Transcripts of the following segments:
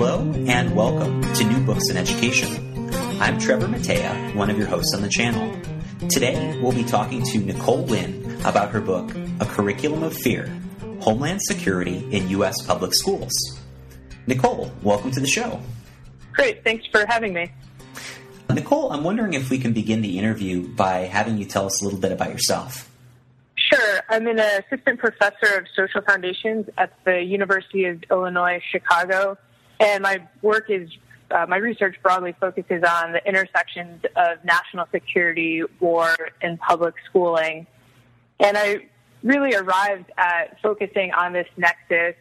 Hello and welcome to New Books in Education. I'm Trevor Matea, one of your hosts on the channel. Today we'll be talking to Nicole Nguyen about her book, A Curriculum of Fear Homeland Security in U.S. Public Schools. Nicole, welcome to the show. Great, thanks for having me. Nicole, I'm wondering if we can begin the interview by having you tell us a little bit about yourself. Sure. I'm an assistant professor of social foundations at the University of Illinois Chicago and my work is, uh, my research broadly focuses on the intersections of national security, war, and public schooling. And I really arrived at focusing on this nexus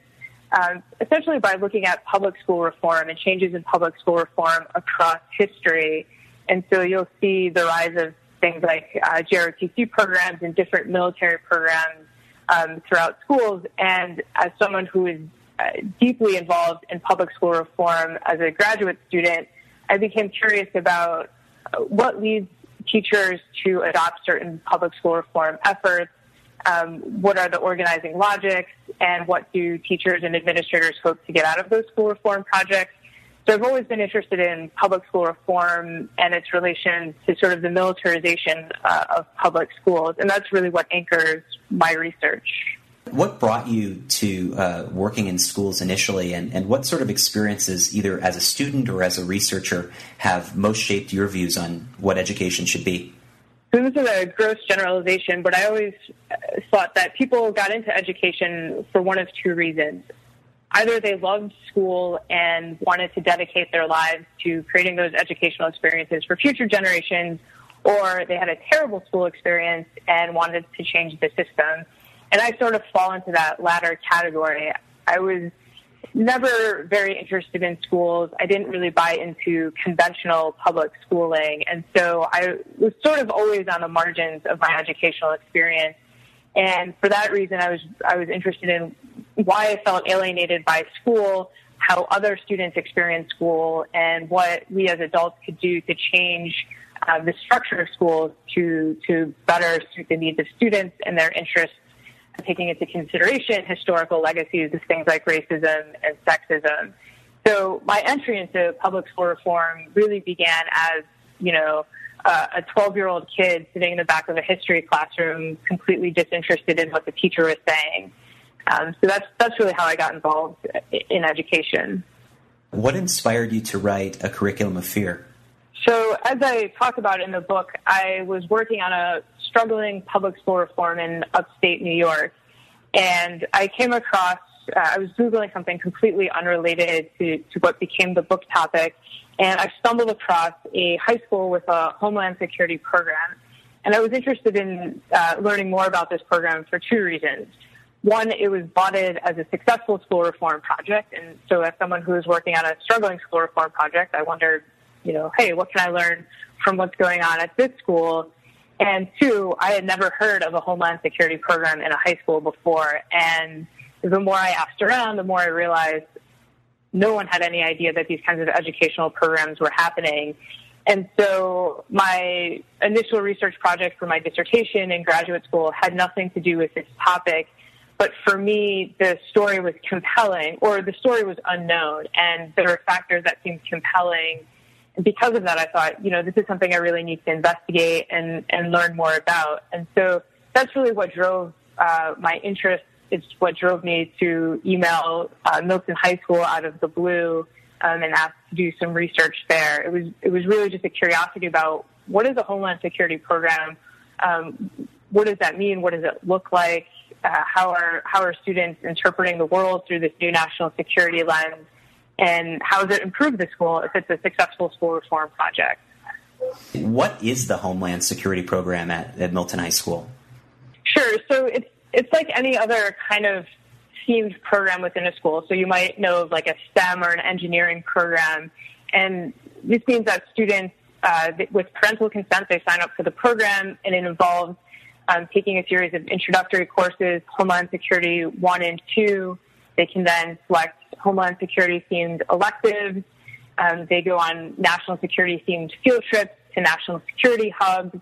um, essentially by looking at public school reform and changes in public school reform across history. And so you'll see the rise of things like uh, JROTC programs and different military programs um, throughout schools. And as someone who is deeply involved in public school reform as a graduate student, I became curious about uh, what leads teachers to adopt certain public school reform efforts. Um, what are the organizing logics, and what do teachers and administrators hope to get out of those school reform projects? So I've always been interested in public school reform and its relation to sort of the militarization uh, of public schools, and that's really what anchors my research. What brought you to uh, working in schools initially, and, and what sort of experiences, either as a student or as a researcher, have most shaped your views on what education should be? So this is a gross generalization, but I always uh, thought that people got into education for one of two reasons. Either they loved school and wanted to dedicate their lives to creating those educational experiences for future generations, or they had a terrible school experience and wanted to change the system. And I sort of fall into that latter category. I was never very interested in schools. I didn't really buy into conventional public schooling. And so I was sort of always on the margins of my educational experience. And for that reason, I was, I was interested in why I felt alienated by school, how other students experience school, and what we as adults could do to change uh, the structure of schools to, to better suit the needs of students and their interests taking into consideration historical legacies of things like racism and sexism. So my entry into public school reform really began as, you know, uh, a 12 year old kid sitting in the back of a history classroom, completely disinterested in what the teacher was saying. Um, so that's that's really how I got involved in education. What inspired you to write a curriculum of fear? So, as I talk about in the book, I was working on a struggling public school reform in upstate New York. And I came across, uh, I was Googling something completely unrelated to, to what became the book topic. And I stumbled across a high school with a Homeland Security program. And I was interested in uh, learning more about this program for two reasons. One, it was lauded as a successful school reform project. And so as someone who was working on a struggling school reform project, I wondered, you know, hey, what can I learn from what's going on at this school? And two, I had never heard of a Homeland Security program in a high school before. And the more I asked around, the more I realized no one had any idea that these kinds of educational programs were happening. And so my initial research project for my dissertation in graduate school had nothing to do with this topic. But for me, the story was compelling, or the story was unknown, and there were factors that seemed compelling. Because of that, I thought, you know, this is something I really need to investigate and, and learn more about. And so that's really what drove uh, my interest. It's what drove me to email uh, Milton High School out of the blue um, and ask to do some research there. It was it was really just a curiosity about what is a Homeland Security program. Um, what does that mean? What does it look like? Uh, how are how are students interpreting the world through this new national security lens? And how does it improve the school if it's a successful school reform project? What is the Homeland Security program at, at Milton High School? Sure. So it's it's like any other kind of themed program within a school. So you might know of like a STEM or an engineering program, and this means that students, uh, with parental consent, they sign up for the program, and it involves um, taking a series of introductory courses, Homeland Security 1 and 2. They can then select Homeland Security themed electives. Um, they go on national security themed field trips to national security hubs,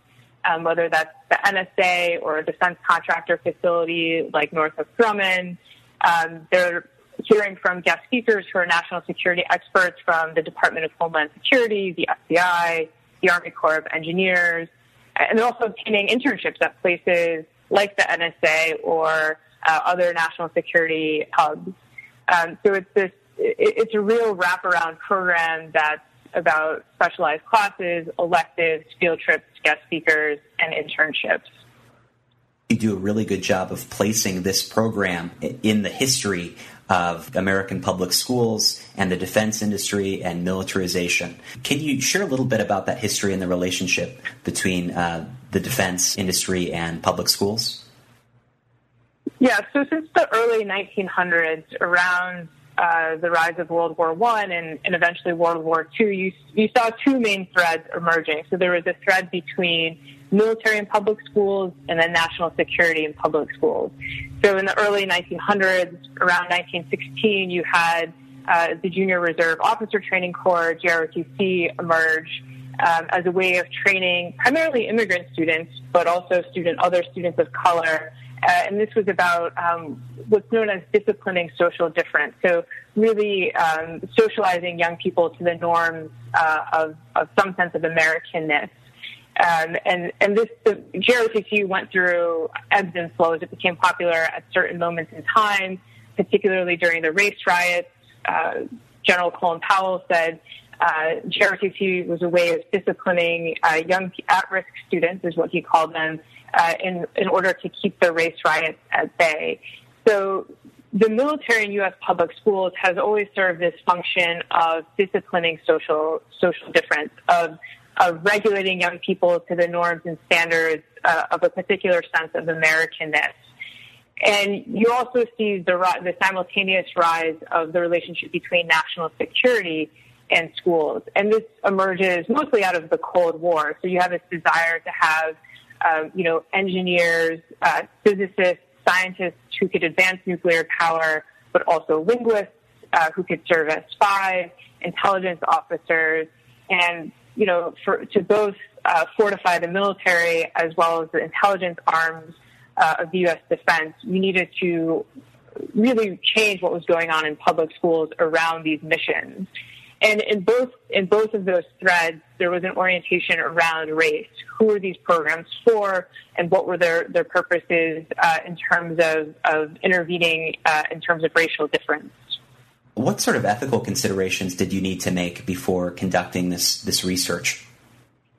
um, whether that's the NSA or a defense contractor facility like Northrop Grumman. Um, they're hearing from guest speakers who are national security experts from the Department of Homeland Security, the FBI, the Army Corps of Engineers, and they're also obtaining internships at places like the NSA or uh, other national security hubs. Um, so it's this, it's a real wraparound program that's about specialized classes, electives, field trips, guest speakers, and internships you do a really good job of placing this program in the history of American public schools and the defense industry and militarization. Can you share a little bit about that history and the relationship between uh, the defense industry and public schools? Yeah, so since the early 1900s, around uh, the rise of World War One and, and eventually World War Two, you, you saw two main threads emerging. So there was a thread between military and public schools, and then national security and public schools. So in the early 1900s, around 1916, you had uh, the Junior Reserve Officer Training Corps, JROTC, emerge um, as a way of training primarily immigrant students, but also student other students of color. Uh, and this was about um, what's known as disciplining social difference. So really um, socializing young people to the norms uh, of, of some sense of Americanness. Um, and and this the JROTC went through ebbs and flows. It became popular at certain moments in time, particularly during the race riots. Uh, General Colin Powell said uh, was a way of disciplining uh, young at-risk students, is what he called them, uh, in in order to keep the race riots at bay. So the military in U.S. public schools has always served this function of disciplining social social difference, of of regulating young people to the norms and standards uh, of a particular sense of Americanness. And you also see the, the simultaneous rise of the relationship between national security and schools. And this emerges mostly out of the Cold War. So you have this desire to have, uh, you know, engineers, uh, physicists, scientists who could advance nuclear power, but also linguists uh, who could serve as spies, intelligence officers, and you know, for, to both uh, fortify the military as well as the intelligence arms uh, of the U.S. defense, we needed to really change what was going on in public schools around these missions. And in both in both of those threads, there was an orientation around race. Who were these programs for, and what were their their purposes uh, in terms of of intervening uh, in terms of racial difference? What sort of ethical considerations did you need to make before conducting this this research?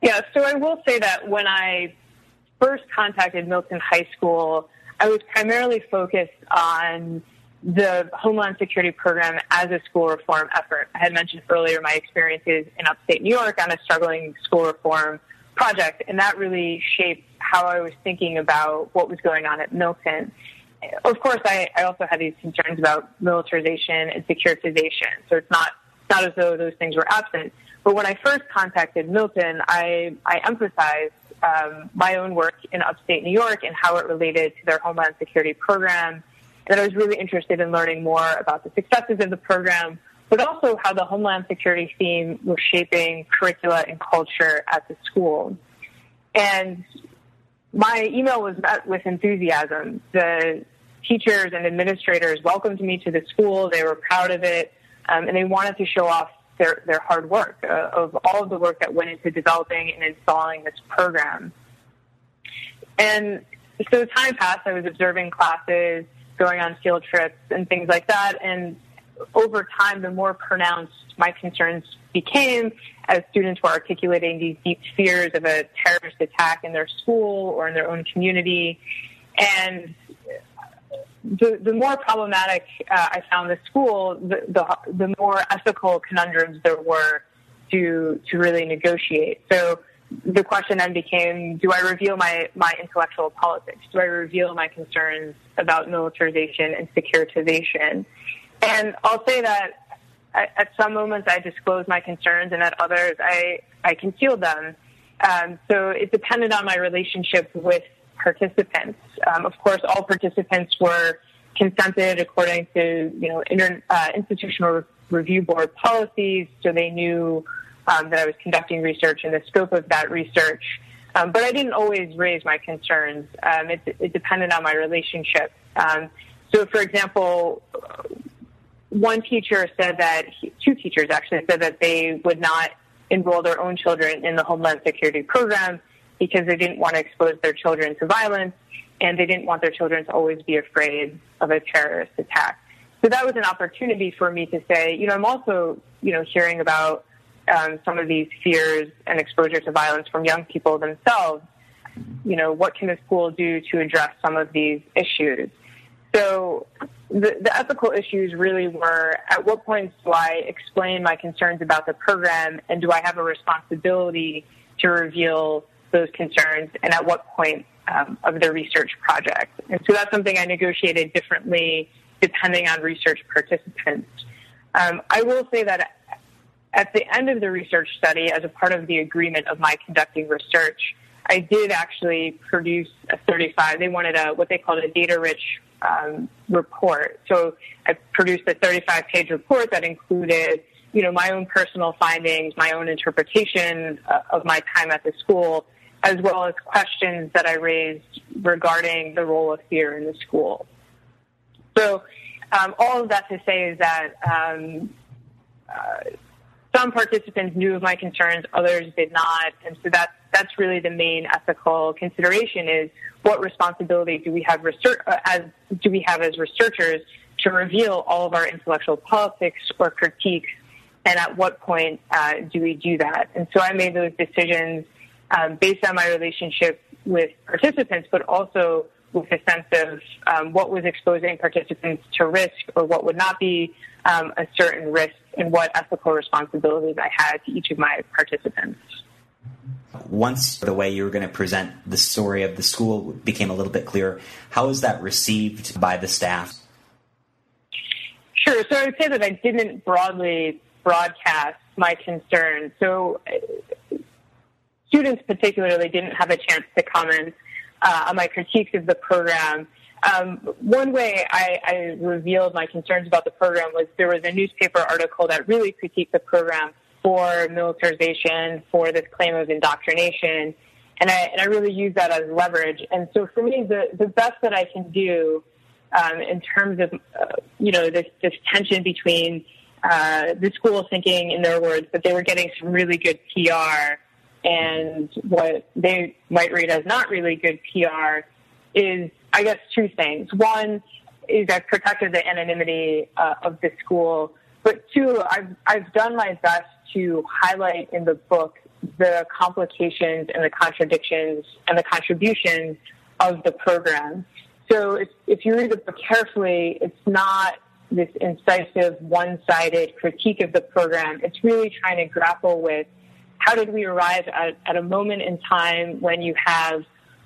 Yeah, so I will say that when I first contacted Milton High School, I was primarily focused on the Homeland Security program as a school reform effort. I had mentioned earlier my experiences in upstate New York on a struggling school reform project, and that really shaped how I was thinking about what was going on at Milton of course, I, I also had these concerns about militarization and securitization. So it's not not as though those things were absent. But when I first contacted Milton, I, I emphasized um, my own work in upstate New York and how it related to their Homeland Security program. And I was really interested in learning more about the successes of the program, but also how the Homeland Security theme was shaping curricula and culture at the school. And my email was met with enthusiasm. The teachers and administrators welcomed me to the school. They were proud of it, um, and they wanted to show off their, their hard work, uh, of all of the work that went into developing and installing this program. And so time passed. I was observing classes, going on field trips, and things like that. And over time, the more pronounced my concerns became as students were articulating these deep fears of a terrorist attack in their school or in their own community. And the, the more problematic uh, I found the school, the, the, the more ethical conundrums there were to to really negotiate. So the question then became: Do I reveal my my intellectual politics? Do I reveal my concerns about militarization and securitization? And I'll say that at, some moments I disclosed my concerns, and at others I I concealed them. Um, so it depended on my relationship with participants. Um, of course, all participants were consented according to you know inter, uh, institutional review board policies, so they knew um, that I was conducting research and the scope of that research. Um, but I didn't always raise my concerns. Um, it, it, depended on my relationship. Um, so, for example, one teacher said that he, two teachers actually said that they would not enroll their own children in the Homeland Security program because they didn't want to expose their children to violence and they didn't want their children to always be afraid of a terrorist attack. So that was an opportunity for me to say, you know, I'm also, you know, hearing about um, some of these fears and exposure to violence from young people themselves. You know, what can the school do to address some of these issues? So the, the ethical issues really were at what point do I explain my concerns about the program and do I have a responsibility to reveal those concerns and at what point um, of the research project. And so that's something I negotiated differently depending on research participants. Um, I will say that at the end of the research study, as a part of the agreement of my conducting research, I did actually produce a 35. They wanted a what they called a data-rich um, report. So I produced a 35-page report that included, you know, my own personal findings, my own interpretation uh, of my time at the school, as well as questions that I raised regarding the role of fear in the school. So, um, all of that to say is that um, uh, some participants knew of my concerns, others did not, and so that's that's really the main ethical consideration: is what responsibility do we have research, uh, as do we have as researchers to reveal all of our intellectual politics or critiques, and at what point uh, do we do that? And so I made those decisions um, based on my relationship with participants, but also with a sense of um, what was exposing participants to risk or what would not be um, a certain risk and what ethical responsibilities I had to each of my participants. Once the way you were going to present the story of the school became a little bit clearer, how was that received by the staff? Sure. So I would say that I didn't broadly broadcast my concerns. So students particularly didn't have a chance to comment uh, on my critiques of the program. Um, one way I, I, revealed my concerns about the program was there was a newspaper article that really critiqued the program for militarization, for this claim of indoctrination, and I, and I really used that as leverage. And so for me, the, the best that I can do um, in terms of, uh, you know, this, this tension between uh, the school thinking, in their words, that they were getting some really good PR and what they might read as not really good PR is, I guess, two things. One is I've protected the anonymity uh, of the school, but two, I've, I've done my best to highlight in the book the complications and the contradictions and the contributions of the program. So if, if you read the book carefully, it's not this incisive, one-sided critique of the program. It's really trying to grapple with how did we arrive at, at a moment in time when you have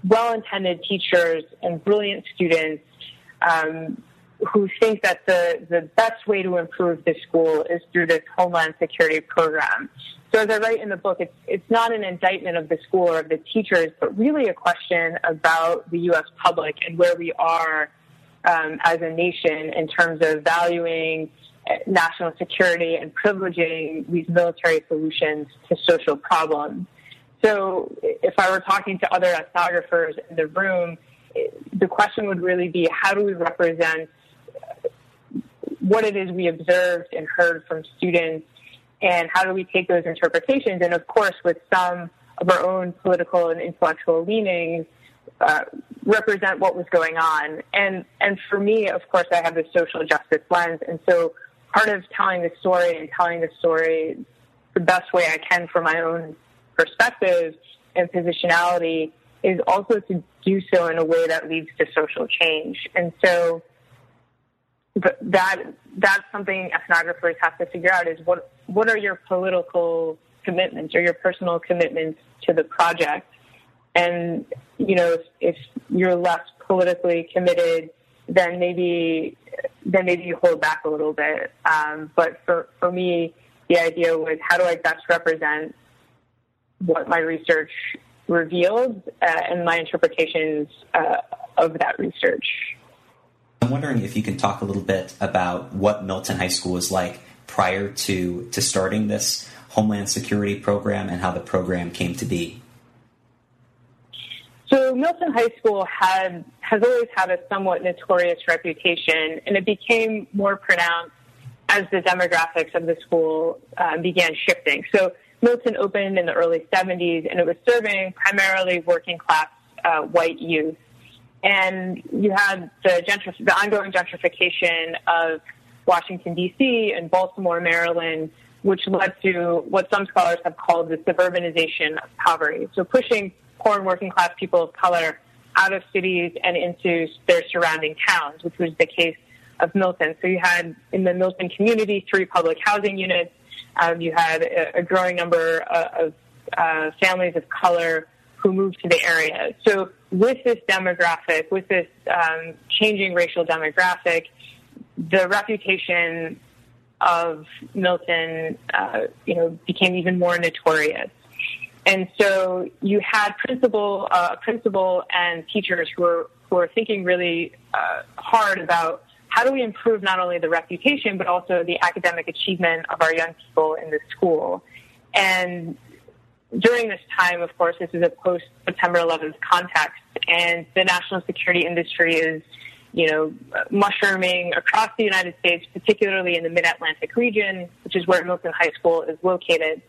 well-intended teachers and brilliant students um, who think that the, the best way to improve the school is through this Homeland Security program. So as I write in the book, it's, it's not an indictment of the school or of the teachers, but really a question about the U.S. public and where we are um, as a nation in terms of valuing national security and privileging these military solutions to social problems. So if I were talking to other ethnographers in the room, the question would really be how do we represent what it is we observed and heard from students and how do we take those interpretations? And of course with some of our own political and intellectual leanings uh, represent what was going on. And and for me of course I have the social justice lens. And so part of telling the story and telling the story the best way I can from my own perspective and positionality is also to do so in a way that leads to social change. And so that that's something ethnographers have to figure out is what what are your political commitments or your personal commitments to the project and you know if, if you're less politically committed then maybe then maybe you hold back a little bit um, but for for me the idea was how do I best represent what my research revealed uh, and my interpretations uh, of that research. I'm wondering if you can talk a little bit about what Milton High School was like prior to, to starting this Homeland Security program and how the program came to be. So Milton High School had has always had a somewhat notorious reputation, and it became more pronounced as the demographics of the school uh, began shifting. So Milton opened in the early 70s, and it was serving primarily working class uh, white youth. And you had the, gentrif- the ongoing gentrification of Washington, D.C. and Baltimore, Maryland, which led to what some scholars have called the suburbanization of poverty. So pushing poor and working class people of color out of cities and into their surrounding towns, which was the case of Milton. So you had in the Milton community three public housing units, um, you had a, a, growing number of uh, families of color who moved to the area. So with this demographic, with this um, changing racial demographic, the reputation of Milton, uh, you know, became even more notorious. And so you had principal, uh, principal and teachers who were who were thinking really uh, hard about how do we improve not only the reputation, but also the academic achievement of our young people in the school? And during this time, of course, this is a post September 11th context, and the national security industry is, you know, mushrooming across the United States, particularly in the Mid Atlantic region, which is where Milton High School is located.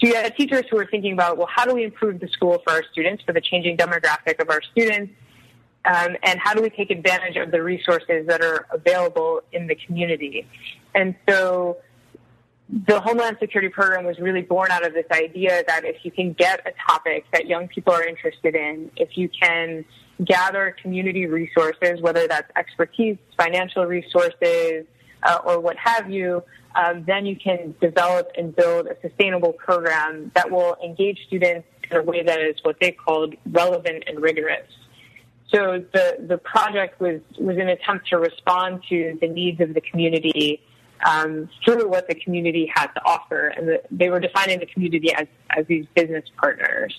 So you had teachers who were thinking about, well, how do we improve the school for our students, for the changing demographic of our students? um, and how do we take advantage of the resources that are available in the community? And so the Homeland Security Program was really born out of this idea that if you can get a topic that young people are interested in, if you can gather community resources, whether that's expertise, financial resources, uh, or what have you, um, then you can develop and build a sustainable program that will engage students in a way that is what they called relevant and rigorous. So the, the project was, was an attempt to respond to the needs of the community um, through what the community had to offer. And the, they were defining the community as, as these business partners.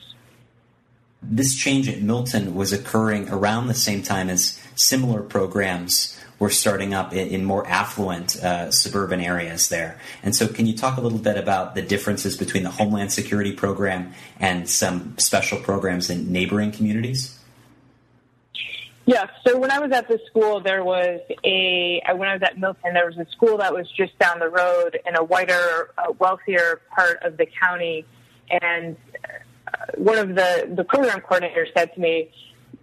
This change at Milton was occurring around the same time as similar programs were starting up in, in more affluent uh, suburban areas there. And so, can you talk a little bit about the differences between the Homeland Security Program and some special programs in neighboring communities? Yeah, so when I was at the school, there was a, when I was at Milton, there was a school that was just down the road in a whiter, uh, wealthier part of the county. And uh, one of the, the program coordinators said to me,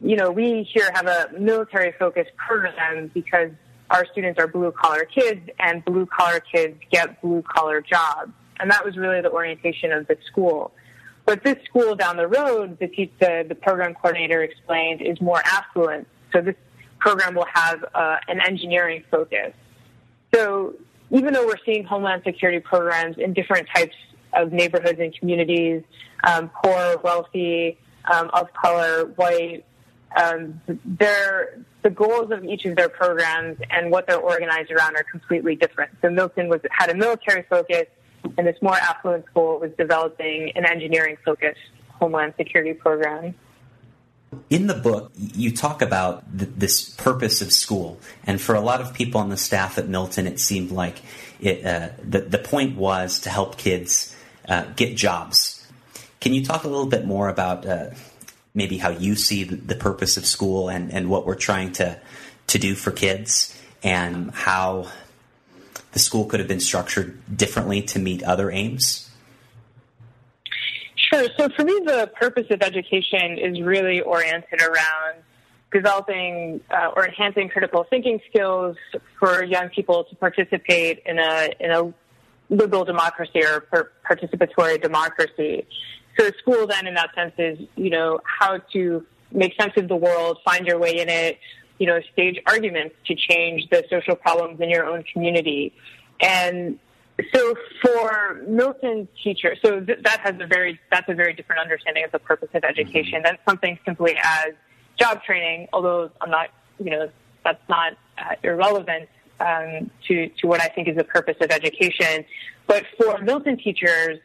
you know, we here have a military focused program because our students are blue collar kids and blue collar kids get blue collar jobs. And that was really the orientation of the school. But this school down the road, the, the, the program coordinator explained, is more affluent. So this program will have uh, an engineering focus. So even though we're seeing homeland security programs in different types of neighborhoods and communities, um, poor, wealthy, um, of color, white, um, their the goals of each of their programs and what they're organized around are completely different. So Milton was had a military focus, and this more affluent school was developing an engineering focused homeland security program. In the book, you talk about th- this purpose of school, and for a lot of people on the staff at Milton, it seemed like it, uh, the the point was to help kids uh, get jobs. Can you talk a little bit more about uh, maybe how you see the purpose of school and, and what we're trying to to do for kids, and how the school could have been structured differently to meet other aims? Sure. So for me, the purpose of education is really oriented around developing uh, or enhancing critical thinking skills for young people to participate in a in a liberal democracy or participatory democracy. So school then, in that sense, is you know how to make sense of the world, find your way in it, you know, stage arguments to change the social problems in your own community, and so for Milton's teacher, so th- that has a very that's a very different understanding of the purpose of education. Mm-hmm. That's something simply as job training, although I'm not, you know, that's not uh, irrelevant um, to to what I think is the purpose of education. But for Milton teachers,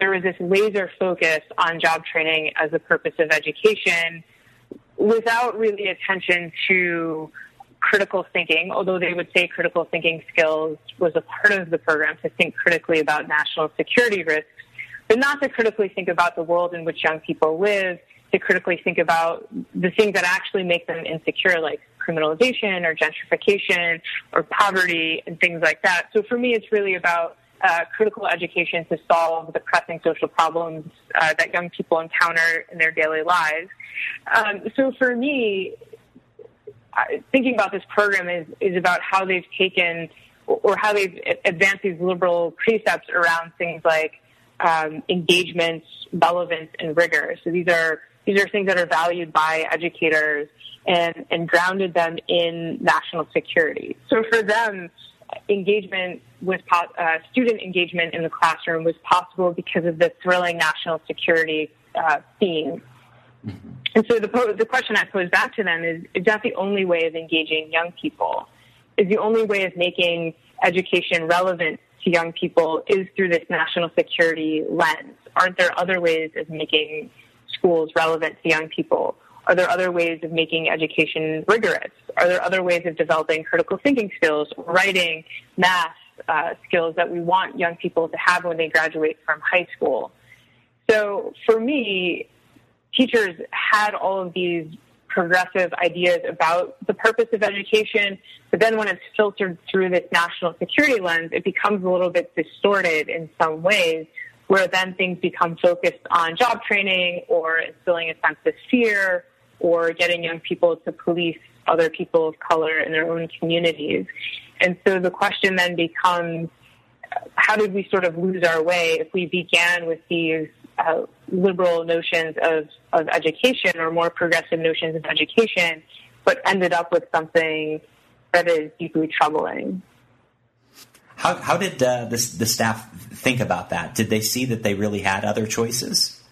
there was this laser focus on job training as the purpose of education, without really attention to critical thinking, although they would say critical thinking skills was a part of the program to think critically about national security risks, but not to critically think about the world in which young people live, to critically think about the things that actually make them insecure, like criminalization or gentrification or poverty and things like that. So for me, it's really about uh, critical education to solve the pressing social problems uh, that young people encounter in their daily lives. Um, so for me, thinking about this program is, is about how they've taken or how they've advanced these liberal precepts around things like um, engagement, relevance, and rigor. So these are these are things that are valued by educators and, and grounded them in national security. So for them, engagement with uh, student engagement in the classroom was possible because of the thrilling national security uh, theme Mm-hmm. And so the, the question I pose back to them is, is that the only way of engaging young people? Is the only way of making education relevant to young people is through this national security lens? Aren't there other ways of making schools relevant to young people? Are there other ways of making education rigorous? Are there other ways of developing critical thinking skills, writing, math uh, skills that we want young people to have when they graduate from high school? So for me, teachers had all of these progressive ideas about the purpose of education, but then when it's filtered through this national security lens, it becomes a little bit distorted in some ways, where then things become focused on job training or instilling a sense of fear or getting young people to police other people of color in their own communities. And so the question then becomes, how did we sort of lose our way if we began with these uh, liberal notions of, of education or more progressive notions of education, but ended up with something that is deeply troubling. How, how did uh, the, the staff think about that? Did they see that they really had other choices?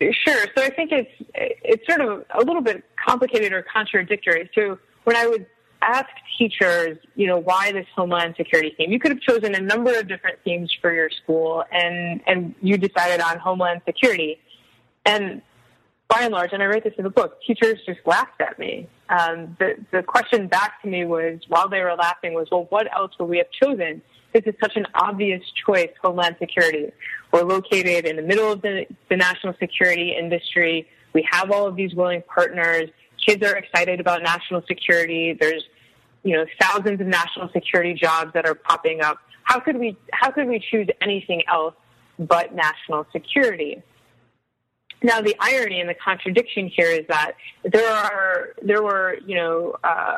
Sure. So I think it's it's sort of a little bit complicated or contradictory. So when I would ask teachers, you know, why this Homeland Security theme? You could have chosen a number of different themes for your school, and and you decided on Homeland Security. And by and large, and I write this in the book, teachers just laughed at me. Um, the the question back to me was, while they were laughing, was, well, what else would we have chosen? This is such an obvious choice, Homeland Security. We're located in the middle of the, the national security industry. We have all of these willing partners kids are excited about national security. There's, you know, thousands of national security jobs that are popping up. How could we, how could we choose anything else but national security? Now, the irony and the contradiction here is that there are there were you know uh,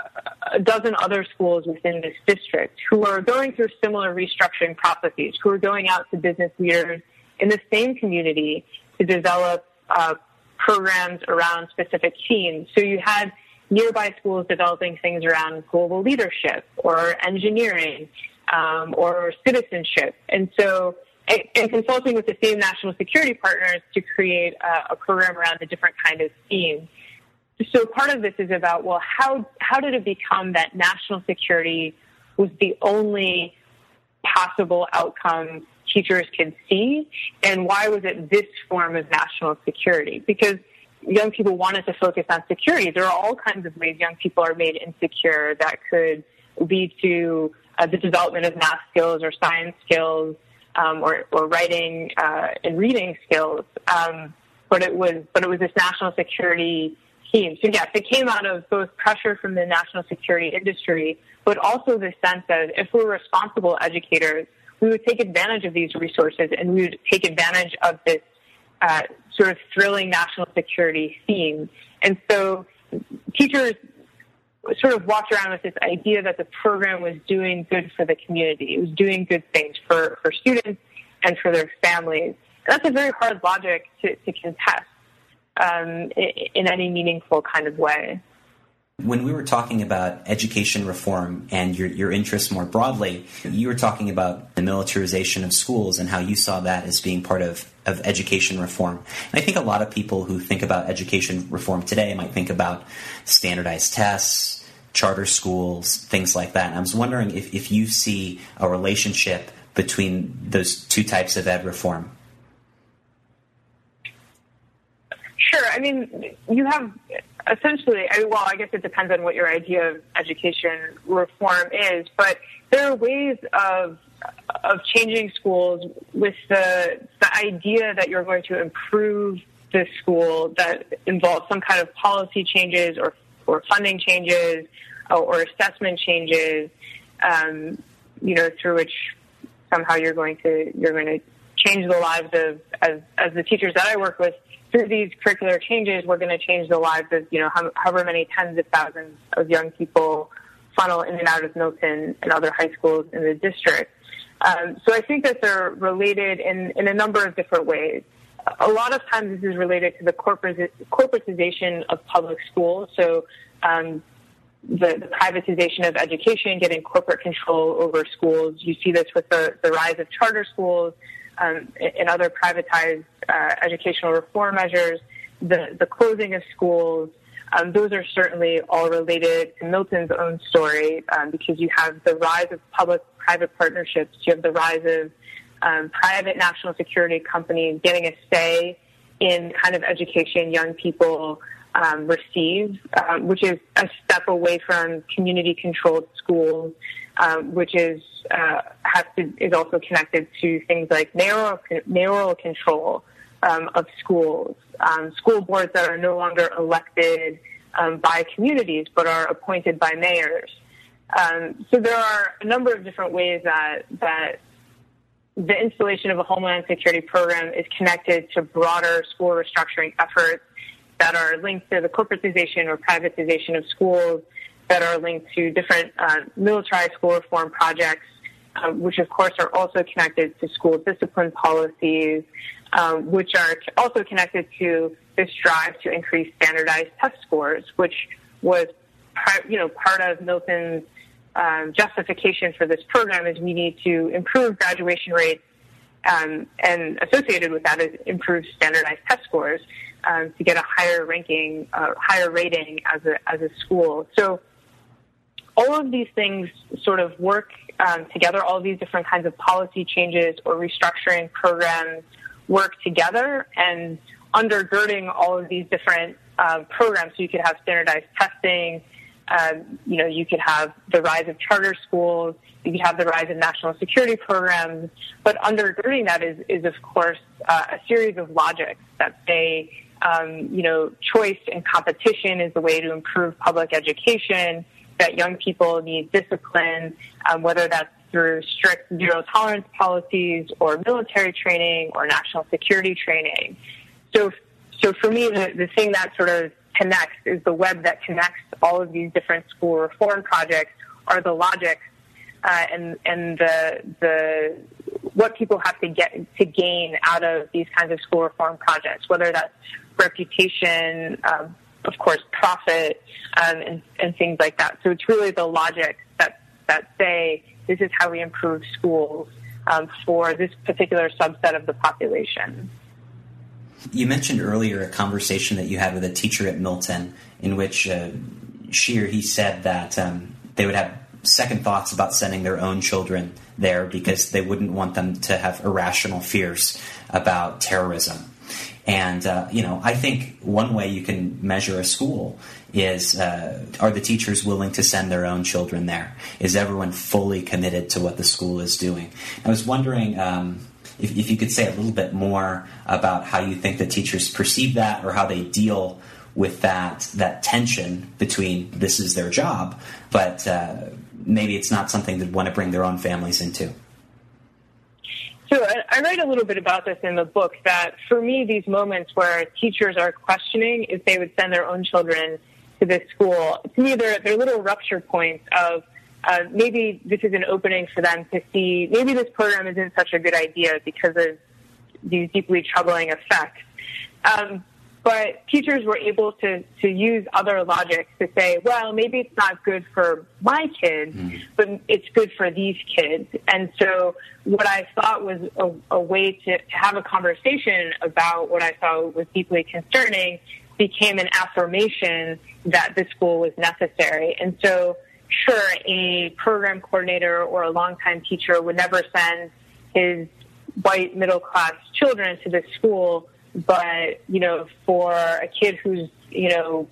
a dozen other schools within this district who are going through similar restructuring processes, who are going out to business leaders in the same community to develop uh, programs around specific themes. So you had nearby schools developing things around global leadership or engineering um, or citizenship. And so, and consulting with the same national security partners to create a, a program around a different kind of theme. so part of this is about well, how how did it become that national security was the only possible outcome teachers could see, and why was it this form of national security? Because young people wanted to focus on security. There are all kinds of ways young people are made insecure that could lead to uh, the development of math skills or science skills um, or, or, writing uh, and reading skills. Um, but it was but it was this national security theme. So yes, it came out of both pressure from the national security industry, but also the sense that if we're responsible educators, we would take advantage of these resources and we would take advantage of this uh, sort of thrilling national security theme. And so teachers sort of walked around with this idea that the program was doing good for the community. It was doing good things for, for students and for their families. And that's a very hard logic to, to contest um, in, in any meaningful kind of way. When we were talking about education reform and your, your interests more broadly, you were talking about the militarization of schools and how you saw that as being part of, of education reform. And I think a lot of people who think about education reform today might think about standardized tests, charter schools, things like that. And I was wondering if, if you see a relationship between those two types of ed reform. Sure. I mean, you have essentially, I, well, I guess it depends on what your idea of education reform is, but there are ways of of changing schools with the the idea that you're going to improve the school that involves some kind of policy changes or or funding changes or, or assessment changes, um, you know, through which somehow you're going to you're going to change the lives of as as the teachers that I work with through these curricular changes, we're going to change the lives of, you know, however many tens of thousands of young people funnel in and out of Milton and other high schools in the district. Um, so I think that they're related in, in a number of different ways. A lot of times this is related to the corporatization of public schools. So um, the, the, privatization of education, getting corporate control over schools. You see this with the, the rise of charter schools um, and other privatized uh, educational reform measures, the, the closing of schools, um, those are certainly all related to Milton's own story um, because you have the rise of public-private partnerships, you have the rise of um, private national security companies getting a say in kind of education young people um, receive, um, which is a step away from community-controlled schools, um, which is uh, has to is also connected to things like mayoral mayoral control um, of schools, um, school boards that are no longer elected um, by communities but are appointed by mayors. Um, so there are a number of different ways that that the installation of a homeland security program is connected to broader school restructuring efforts that are linked to the corporatization or privatization of schools, that are linked to different uh, militarized school reform projects, um, which of course are also connected to school discipline policies, um, which are also connected to this drive to increase standardized test scores, which was you know part of Milton's um, justification for this program is we need to improve graduation rates, um, and associated with that is improved standardized test scores um, to get a higher ranking, uh, higher rating as a as a school. So all of these things sort of work um, together. All these different kinds of policy changes or restructuring programs work together and undergirding all of these different uh, programs. So you could have standardized testing. Um, you know, you could have the rise of charter schools. You could have the rise of national security programs. But undergirding that is, is of course, uh, a series of logics that say, um, you know, choice and competition is the way to improve public education. That young people need discipline, um, whether that's through strict zero tolerance policies or military training or national security training. So, so for me, the, the thing that sort of connects is the web that connects all of these different school reform projects are the logics uh, and and the the what people have to get to gain out of these kinds of school reform projects, whether that's reputation, um, of course, profit, um, and, and things like that. So it's really the logic that that say this is how we improve schools um, for this particular subset of the population. You mentioned earlier a conversation that you had with a teacher at Milton in which uh, she or he said that um, they would have second thoughts about sending their own children there because they wouldn't want them to have irrational fears about terrorism. And uh, you know, I think one way you can measure a school is uh, are the teachers willing to send their own children there? Is everyone fully committed to what the school is doing? I was wondering. Um, if, if you could say a little bit more about how you think the teachers perceive that or how they deal with that that tension between this is their job, but uh, maybe it's not something they'd want to bring their own families into. So I write a little bit about this in the book that for me, these moments where teachers are questioning if they would send their own children to this school, to me, they're, they're little rupture points of uh, maybe this is an opening for them to see maybe this program isn't such a good idea because of these deeply troubling effects. Um, but teachers were able to, to use other logics to say, well, maybe it's not good for my kids, mm-hmm. but it's good for these kids. And so what I thought was a, a way to, to have a conversation about what I thought was deeply concerning became an affirmation that the school was necessary. And so sure, a program coordinator or a longtime teacher would never send his white middle class children to this school but you know, for a kid who's you know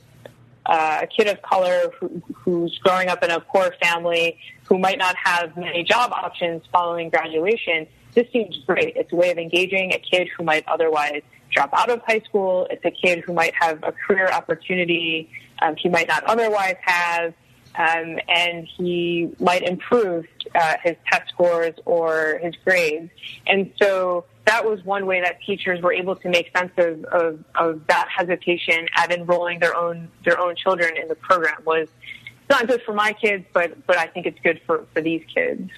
uh, a kid of color who, who's growing up in a poor family who might not have many job options following graduation, this seems great. It's a way of engaging a kid who might otherwise drop out of high school. It's a kid who might have a career opportunity um, he might not otherwise have um, and he might improve uh, his test scores or his grades. And so that was one way that teachers were able to make sense of, of, of that hesitation at enrolling their own their own children in the program. Was it's not good for my kids, but but I think it's good for, for these kids.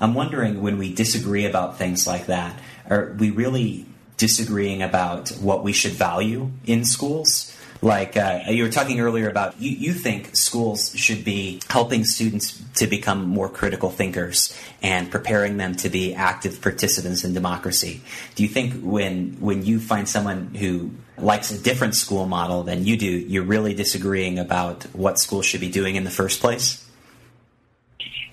I'm wondering when we disagree about things like that, are we really disagreeing about what we should value in schools? Like uh, you were talking earlier about, you, you think schools should be helping students to become more critical thinkers and preparing them to be active participants in democracy. Do you think when when you find someone who likes a different school model than you do, you're really disagreeing about what schools should be doing in the first place?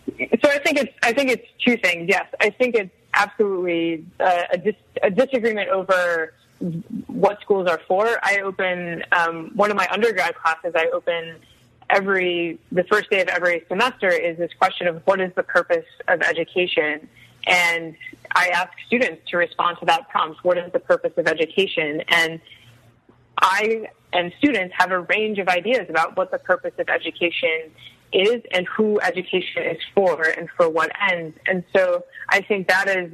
So I think it's I think it's two things. Yes, I think it's absolutely uh, a, dis- a disagreement over what schools are for. I open um, one of my undergrad classes. I open every the first day of every semester is this question of what is the purpose of education, and I ask students to respond to that prompt. What is the purpose of education? And I and students have a range of ideas about what the purpose of education is and who education is for and for what ends. And so I think that is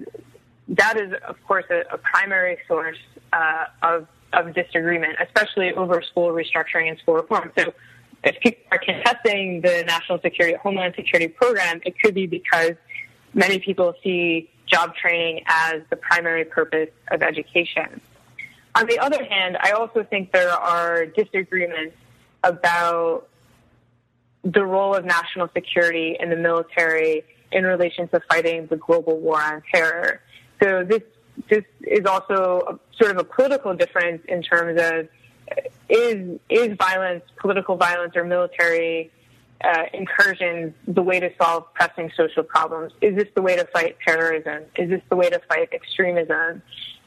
that is, of course, a, a primary source uh, of, of disagreement, especially over school restructuring and school reform. So if people are contesting the national security, homeland security program, it could be because many people see job training as the primary purpose of education. On the other hand, I also think there are disagreements about the role of national security and the military in relation to fighting the global war on terror. So this this is also a, sort of a political difference in terms of is is violence, political violence, or military uh, incursions the way to solve pressing social problems? Is this the way to fight terrorism? Is this the way to fight extremism?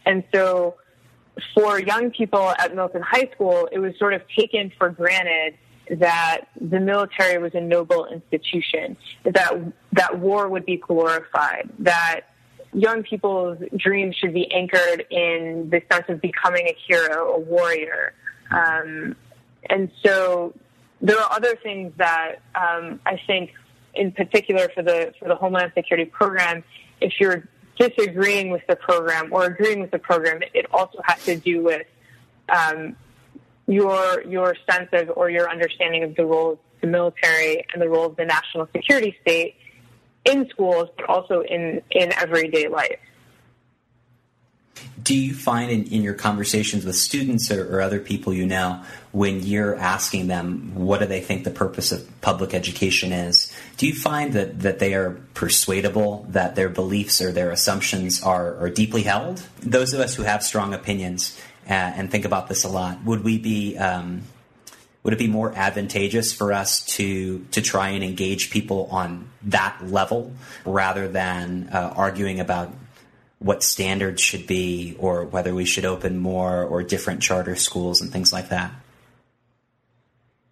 And so, for young people at Milton High School, it was sort of taken for granted that the military was a noble institution, that that war would be glorified, that young people's dreams should be anchored in the sense of becoming a hero, a warrior. Um, and so there are other things that um, I think, in particular for the for the Homeland Security program, if you're disagreeing with the program or agreeing with the program, it also has to do with um, your your sense of or your understanding of the role of the military and the role of the national security state in schools, but also in, in everyday life. Do you find in, in your conversations with students or, or, other people you know, when you're asking them what do they think the purpose of public education is, do you find that, that they are persuadable, that their beliefs or their assumptions are, are deeply held? Those of us who have strong opinions, uh, and think about this a lot. Would we be um, would it be more advantageous for us to to try and engage people on that level rather than uh, arguing about what standards should be or whether we should open more or different charter schools and things like that?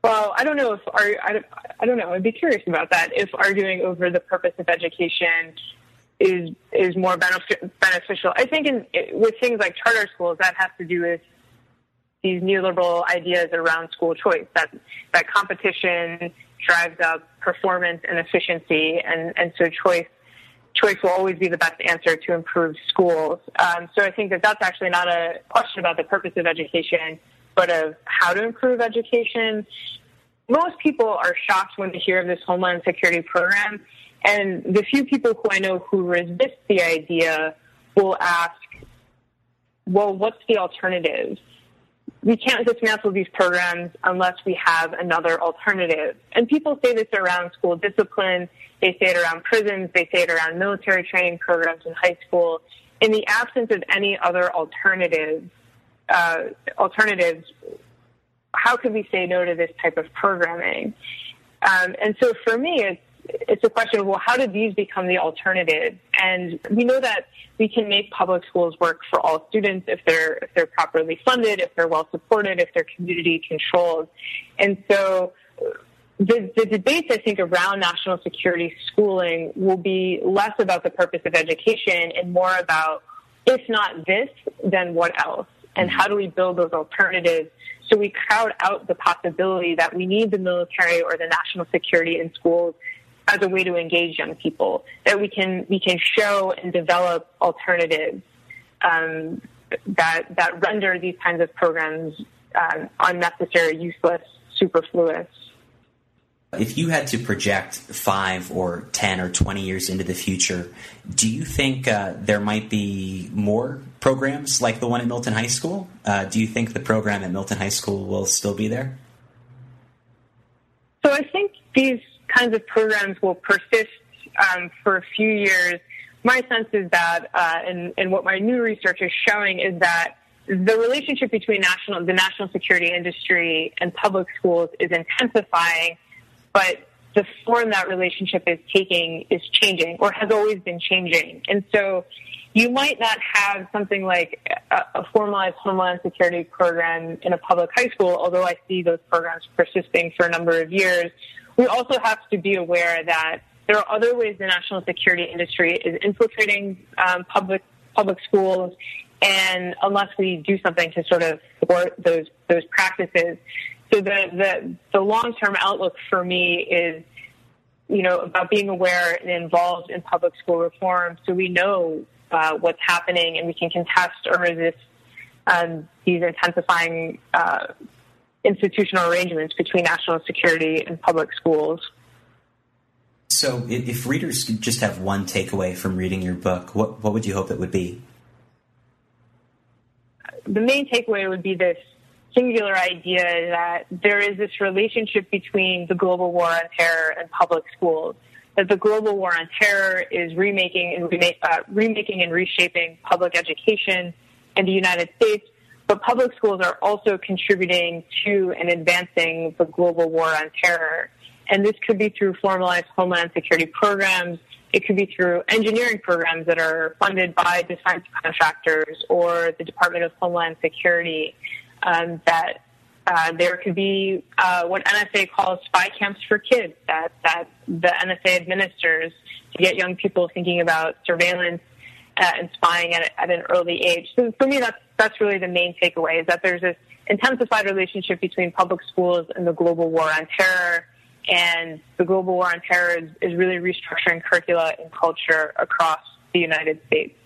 Well, I don't know if I, I don't know. I'd be curious about that. If arguing over the purpose of education is is more benef- beneficial, I think in, with things like charter schools, that has to do with these neoliberal ideas around school choice. That that competition drives up performance and efficiency, and and so choice choice will always be the best answer to improve schools. Um, so I think that that's actually not a question about the purpose of education, but of how to improve education. Most people are shocked when they hear of this Homeland Security program, and the few people who I know who resist the idea will ask, well, what's the alternative? We can't dismantle these programs unless we have another alternative. And people say this around school discipline they say it around prisons. They say it around military training programs in high school. In the absence of any other alternatives, uh, alternatives, how could we say no to this type of programming? Um, and so for me, it's it's a question of well, how did these become the alternative? And we know that we can make public schools work for all students if they're if they're properly funded, if they're well supported, if they're community controlled. And so uh, the, the debates, I think, around national security schooling will be less about the purpose of education and more about, if not this, then what else? And how do we build those alternatives so we crowd out the possibility that we need the military or the national security in schools as a way to engage young people, that we can, we can show and develop alternatives um, that, that render these kinds of programs um, unnecessary, useless, superfluous. If you had to project five or 10 or 20 years into the future, do you think uh, there might be more programs like the one at Milton High School? Uh, do you think the program at Milton High School will still be there? So I think these kinds of programs will persist um, for a few years. My sense is that, uh, and, and what my new research is showing is that the relationship between national, the national security industry and public schools is intensifying but the form that relationship is taking is changing or has always been changing. And so you might not have something like a, a, formalized homeland security program in a public high school, although I see those programs persisting for a number of years. We also have to be aware that there are other ways the national security industry is infiltrating um, public public schools, and unless we do something to sort of thwart those those practices, so the, the, the long-term outlook for me is, you know, about being aware and involved in public school reform so we know uh, what's happening and we can contest or resist um, these intensifying uh, institutional arrangements between national security and public schools. So, if readers could just have one takeaway from reading your book, what, what would you hope it would be? The main takeaway would be this singular idea that there is this relationship between the global war on terror and public schools. That the global war on terror is remaking and remake, uh, remaking and reshaping public education in the United States, but public schools are also contributing to and advancing the global war on terror. And this could be through formalized homeland security programs. It could be through engineering programs that are funded by defense contractors or the Department of Homeland Security um, that uh, there could be uh, what NSA calls spy camps for kids that, that the NSA administers to get young people thinking about surveillance and spying at, at an early age. So for me, that's, that's really the main takeaway is that there's this intensified relationship between public schools and the global war on terror. And the global war on terror is, is really restructuring curricula and culture across the United States.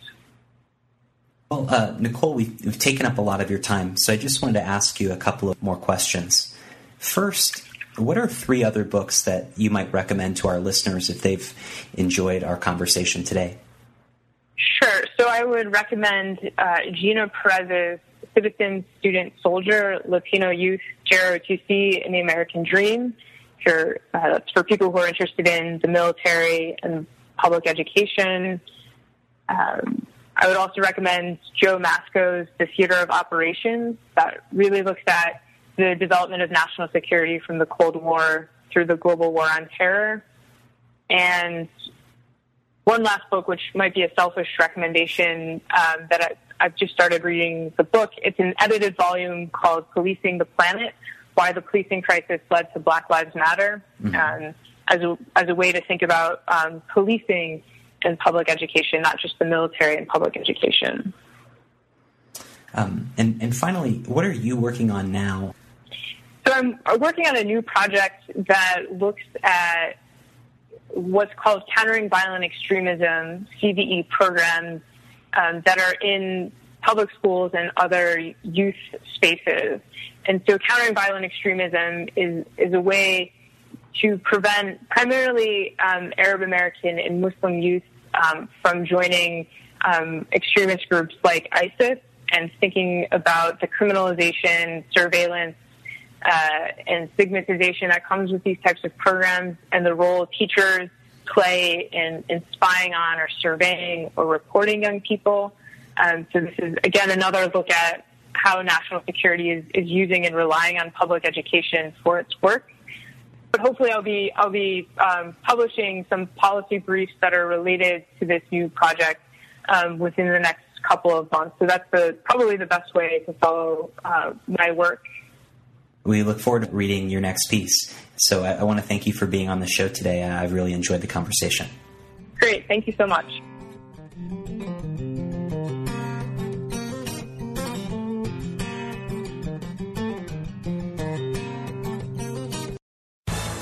Well, uh, Nicole, we've, we've, taken up a lot of your time, so I just wanted to ask you a couple of more questions. First, what are three other books that you might recommend to our listeners if they've enjoyed our conversation today? Sure. So I would recommend uh, Gina Perez's Citizen, Student, Soldier, Latino Youth, JROTC, and the American Dream. For, uh, for people who are interested in the military and public education. Um, I would also recommend Joe Masco's The Theater of Operations that really looks at the development of national security from the Cold War through the global war on terror. And one last book, which might be a selfish recommendation, um, that I, have just started reading the book. It's an edited volume called Policing the Planet, Why the Policing Crisis Led to Black Lives Matter, mm-hmm. um, as, a, as a way to think about um, policing and public education, not just the military and public education. Um, and, and finally, what are you working on now? So I'm working on a new project that looks at what's called countering violent extremism CVE programs um, that are in public schools and other youth spaces. And so countering violent extremism is, is a way to prevent primarily um, Arab American and Muslim youth um, from joining um, extremist groups like ISIS and thinking about the criminalization, surveillance, uh, and stigmatization that comes with these types of programs and the role teachers play in, in spying on or surveying or reporting young people. Um, so this is, again, another look at how national security is, is using and relying on public education for its work. But hopefully, I'll be I'll be um, publishing some policy briefs that are related to this new project um, within the next couple of months. So that's the, probably the best way to follow uh, my work. We look forward to reading your next piece. So I, I want to thank you for being on the show today. I've really enjoyed the conversation. Great. Thank you so much.